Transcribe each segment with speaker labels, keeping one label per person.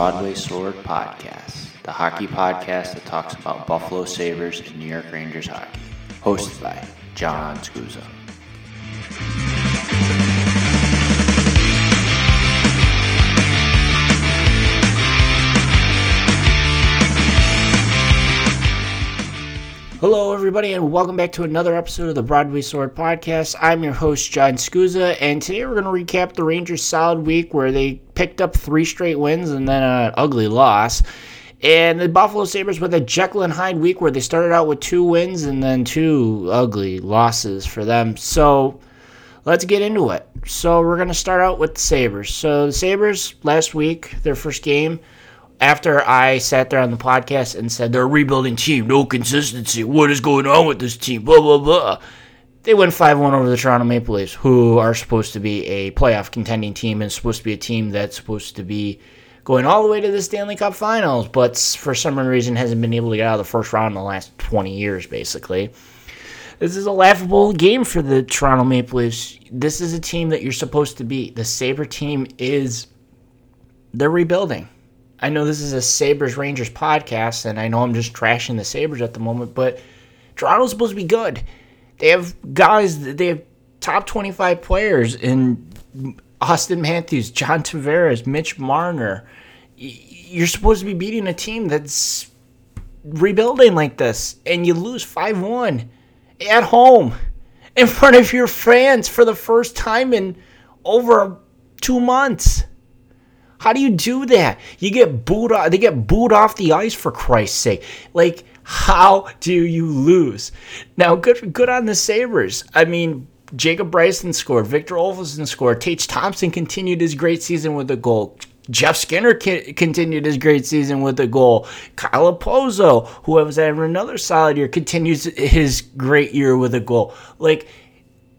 Speaker 1: Broadway Sword Podcast, the hockey podcast that talks about Buffalo Sabres and New York Rangers hockey. Hosted by Jon Scusa. Hello, everybody, and welcome back to another episode of the Broadway Sword Podcast. I'm your host, Jon Scuza, and today we're going to recap the Rangers' solid week where they picked up three straight wins and then an ugly loss. And the Buffalo Sabres with a Jekyll and Hyde week where they started out with two wins and then two ugly losses for them. So let's get into it. So we're going to start out with the Sabres. So the Sabres last week, their first game, after I sat there on the podcast and said they're rebuilding team, no consistency, what is going on with this team, blah, blah, blah. They went 5 1 over the Toronto Maple Leafs, who are supposed to be a playoff contending team and supposed to be a team that's supposed to be going all the way to the Stanley Cup finals, but for some reason hasn't been able to get out of the first round in the last 20 years, basically. This is a laughable game for the Toronto Maple Leafs. This is a team that you're supposed to be. The Sabre team is. They're rebuilding. I know this is a Sabres Rangers podcast, and I know I'm just trashing the Sabres at the moment, but Toronto's supposed to be good. They have guys, they have top 25 players in Auston Matthews, John Tavares, Mitch Marner. You're supposed to be beating a team that's rebuilding like this, and you lose 5 1 at home in front of your fans for the first time in over two months. How do you do that? You get booed off. They get booed off the ice for Christ's sake. Like, how do you lose? Now, good, good on the Sabres. I mean, Jacob Bryson scored. Victor Olofsson scored. Tage Thompson continued his great season with a goal. Jeff Skinner continued his great season with a goal. Kyle Okposo, who has had another solid year, continues his great year with a goal. Like,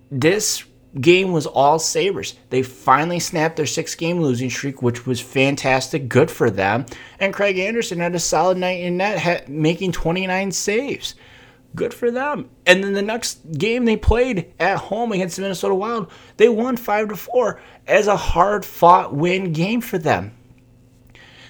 Speaker 1: this game was all Sabres. They finally snapped their six game losing streak, which was fantastic. Good for them. And Craig Anderson had a solid night in net, making 29 saves. Good for them. And then the next game they played at home against the Minnesota Wild, they won 5 to 4 as a hard fought win game for them.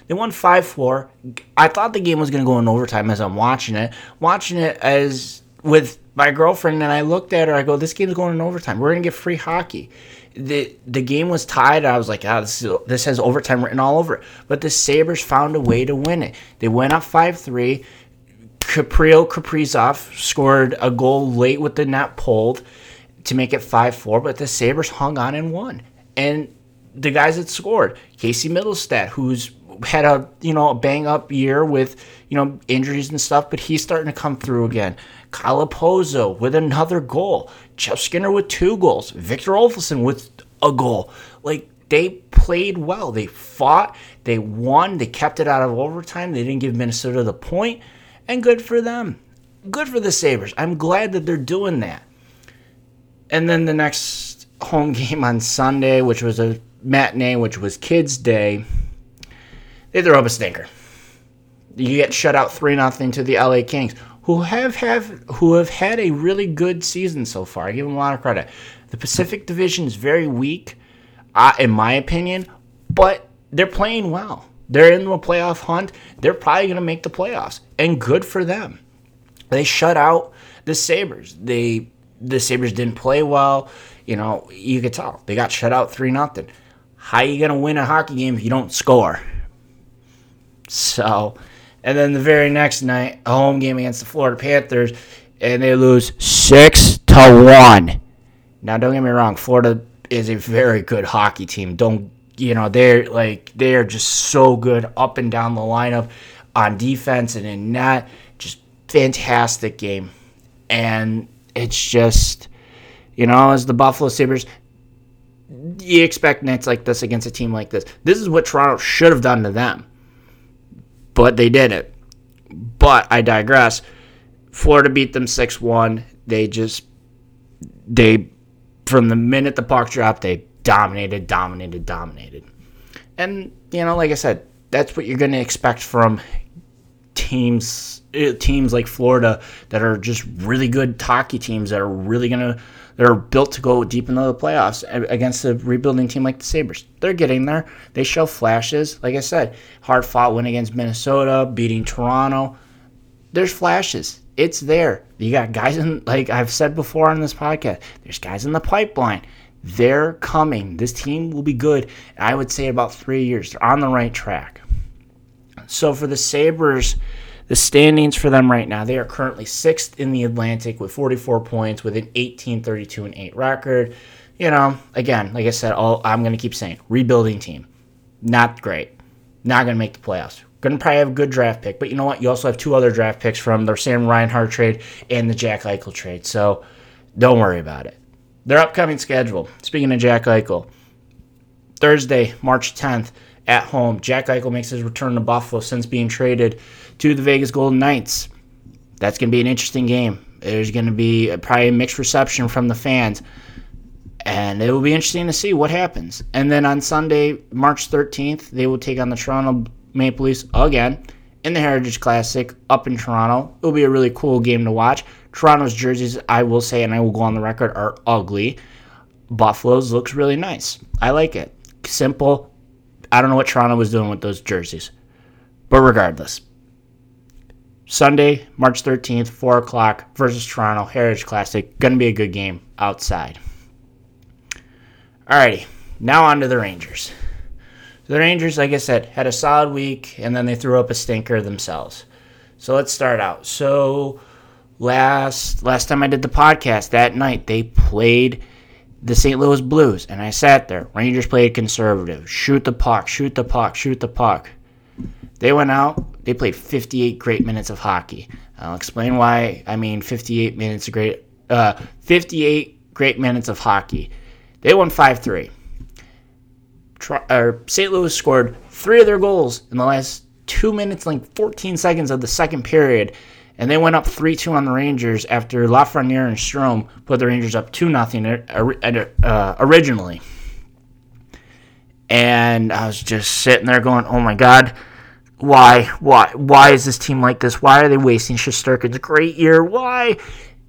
Speaker 1: They won 5 4. I thought the game was going to go in overtime as I'm watching it. Watching it as with my girlfriend and I looked at her. I go, "This game's going in overtime. We're gonna get free hockey." the The game was tied. I was like, "Ah, this is, this has overtime written all over it." But the Sabres found a way to win it. They went up five three. Kirill Kaprizov scored a goal late with the net pulled to make it five four. But the Sabres hung on and won. And the guys that scored, Casey Mittelstadt, who's had a you know a bang up year with you know injuries and stuff, but he's starting to come through again. Kyle with another goal. Jeff Skinner with two goals. Victor Olofsson with a goal. Like they played well. They fought. They won. They kept it out of overtime. They didn't give Minnesota the point, and good for them. Good for the Sabres. I'm glad that they're doing that. And then the next home game on Sunday, which was a matinee, which was Kids Day, they threw up a stinker. You get shut out three nothing to the LA Kings who have, have who have had a really good season so far. I give them a lot of credit. The Pacific Division is very weak, uh, in my opinion, but they're playing well. They're in the playoff hunt. They're probably going to make the playoffs, and good for them. They shut out the Sabres. They the Sabres didn't play well. You know, you could tell they got shut out three nothing. How are you going to win a hockey game if you don't score? So and then the very next night, a home game against the Florida Panthers, and they lose six to one. Now, don't get me wrong, Florida is a very good hockey team. Don't you know they're like they are just so good up and down the lineup on defense and in net. Just fantastic game, and it's just you know as the Buffalo Sabres. You expect nights like this against a team like this. This is what Toronto should have done to them but they didn't. But I digress. Florida beat them 6 1. They just, they, from the minute the puck dropped, they dominated, dominated, dominated. And, you know, like I said, that's what you're going to expect from teams eh, teams like Florida that are just really good hockey teams that are really gonna that are built to go deep into the playoffs against a rebuilding team like the Sabres. They're getting there. They show flashes. Like I said, hard fought win against Minnesota, beating Toronto. There's flashes. It's there. You got guys in like I've said before on this podcast. There's guys in the pipeline. They're coming. This team will be good. I would say about three years. They're on the right track. So for the Sabres, the standings for them right now, they are currently sixth in the Atlantic with 44 points with an 18, 32, and 8 record. You know, again, like I said, all, I'm going to keep saying rebuilding team. Not great. Not going to make the playoffs. Going to probably have a good draft pick. But you know what? You also have two other draft picks from the Sam Reinhart trade and the Jack Eichel trade. So don't worry about it. Their upcoming schedule. Speaking of Jack Eichel, Thursday, March 10th, at home. Jack Eichel makes his return to Buffalo since being traded to the Vegas Golden Knights. That's going to be an interesting game. There's going to be probably a mixed reception from the fans. And it will be interesting to see what happens. And then on Sunday, March 13th, they will take on the Toronto Maple Leafs again in the Heritage Classic up in Toronto. It will be a really cool game to watch. Toronto's jerseys, I will say, and I will go on the record, are ugly. Buffalo's looks really nice. I like it. Simple. I don't know what Toronto was doing with those jerseys. But regardless, Sunday, March 13th, 4 o'clock versus Toronto Heritage Classic. Going to be a good game outside. Alrighty, now on to the Rangers. The Rangers, like I said, had a solid week and then they threw up a stinker themselves. So let's start out. So last last time I did the podcast that night, they played the St. Louis Blues, and I sat there. Rangers played conservative. Shoot the puck, shoot the puck, shoot the puck. They went out, they played 58 great minutes of hockey. I'll explain why I mean 58 minutes of great uh, 58 great minutes of hockey. They won 5-3. St. Louis scored three of their goals in the last two minutes, like 14 seconds of the second period, and they went up 3 2 on the Rangers after Lafreniere and Strome put the Rangers up 2 0 uh, originally. And I was just sitting there going, oh my God, why? Why? Why is this team like this? Why are they wasting Shesterkin's great year? Why?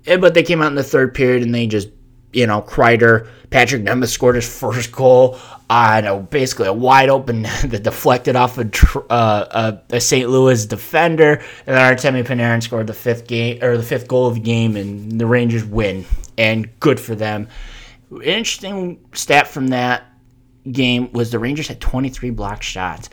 Speaker 1: And, but they came out in the third period and they just, you know, Kreider, Patrick Nemeth scored his first goal on a, basically a wide open that deflected off a, uh, a, a, St. Louis defender, and then Artemi Panarin scored the fifth game or the fifth goal of the game, and the Rangers win, and good for them. Interesting stat from that game was the Rangers had 23 blocked shots.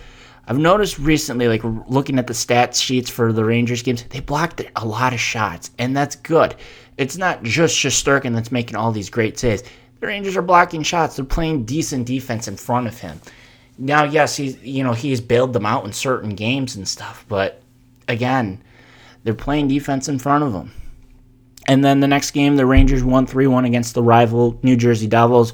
Speaker 1: I've noticed recently, like looking at the stats sheets for the Rangers games, they blocked a lot of shots, and that's good. It's not just Shesterkin that's making all these great saves. The Rangers are blocking shots. They're playing decent defense in front of him. Now, yes, he's you know he's bailed them out in certain games and stuff, but again, they're playing defense in front of him. And then the next game, the Rangers won 3-1 against the rival New Jersey Devils.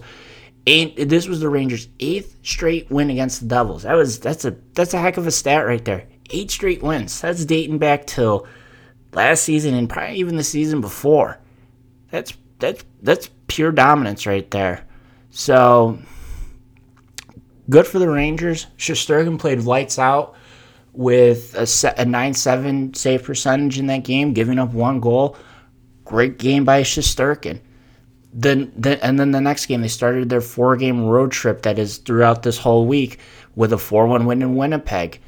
Speaker 1: Eight, this was the Rangers' eighth straight win against the Devils. That was that's a that's a heck of a stat right there. Eight straight wins. That's dating back till last season and probably even the season before. That's that's that's pure dominance right there. So good for the Rangers. Shesterkin played lights out with a, a 9-7 save percentage in that game, giving up one goal. Great game by Shesterkin. Then, then, and then the next game, they started their four-game road trip that is throughout this whole week with a 4-1 win in Winnipeg.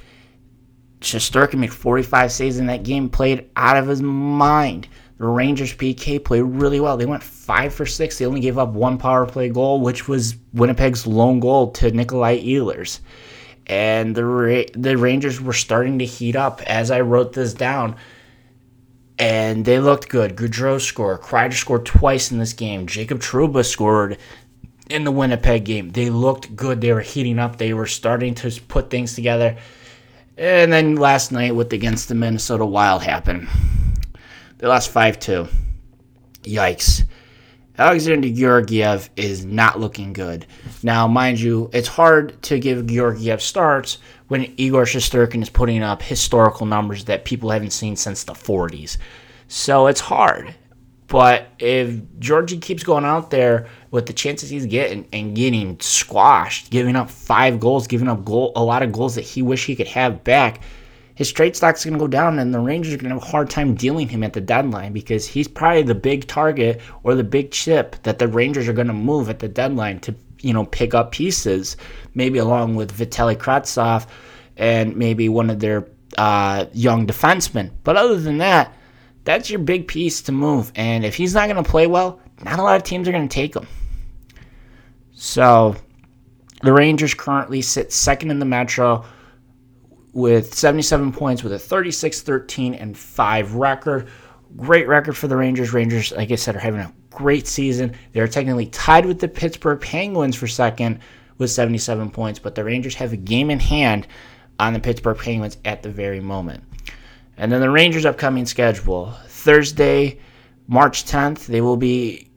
Speaker 1: Shesterkin made 45 saves in that game, played out of his mind. The Rangers PK played really well. They went five for six. They only gave up one power play goal, which was Winnipeg's lone goal to Nikolai Ehlers. And the Ra- the Rangers were starting to heat up as I wrote this down. And they looked good. Goodrow scored. Kreider scored twice in this game. Jacob Trouba scored in the Winnipeg game. They looked good. They were heating up. They were starting to put things together. And then last night with against the Minnesota Wild happened. They lost 5 2. Yikes. Alexander Georgiev is not looking good. Now, mind you, it's hard to give Georgiev starts when Igor Shesterkin is putting up historical numbers that people haven't seen since the 40s. So it's hard. But if Georgie keeps going out there with the chances he's getting and getting squashed, giving up five goals, giving up goal, a lot of goals that he wish he could have back, his trade stock's going to go down, and the Rangers are going to have a hard time dealing him at the deadline because he's probably the big target or the big chip that the Rangers are going to move at the deadline to you know pick up pieces, maybe along with Vitaly Kravtsov and maybe one of their uh, young defensemen. But other than that, that's your big piece to move. And if he's not going to play well, not a lot of teams are going to take him. So the Rangers currently sit second in the Metro with 77 points with a 36 13 and 5 record. Great record for the Rangers. Rangers, like I said, are having a great season. They're technically tied with the Pittsburgh Penguins for second with 77 points, but the Rangers have a game in hand on the Pittsburgh Penguins at the very moment. And then the Rangers' upcoming schedule Thursday, March 10th, they will be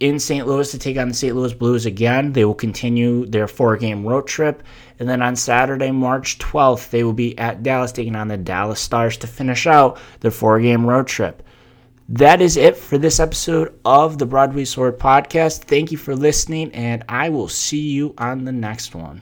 Speaker 1: in St. Louis to take on the St. Louis Blues again. They will continue their four game road trip. And then on Saturday, March 12th, they will be at Dallas taking on the Dallas Stars to finish out their four game road trip. That is it for this episode of the Broadway Sword podcast. Thank you for listening, and I will see you on the next one.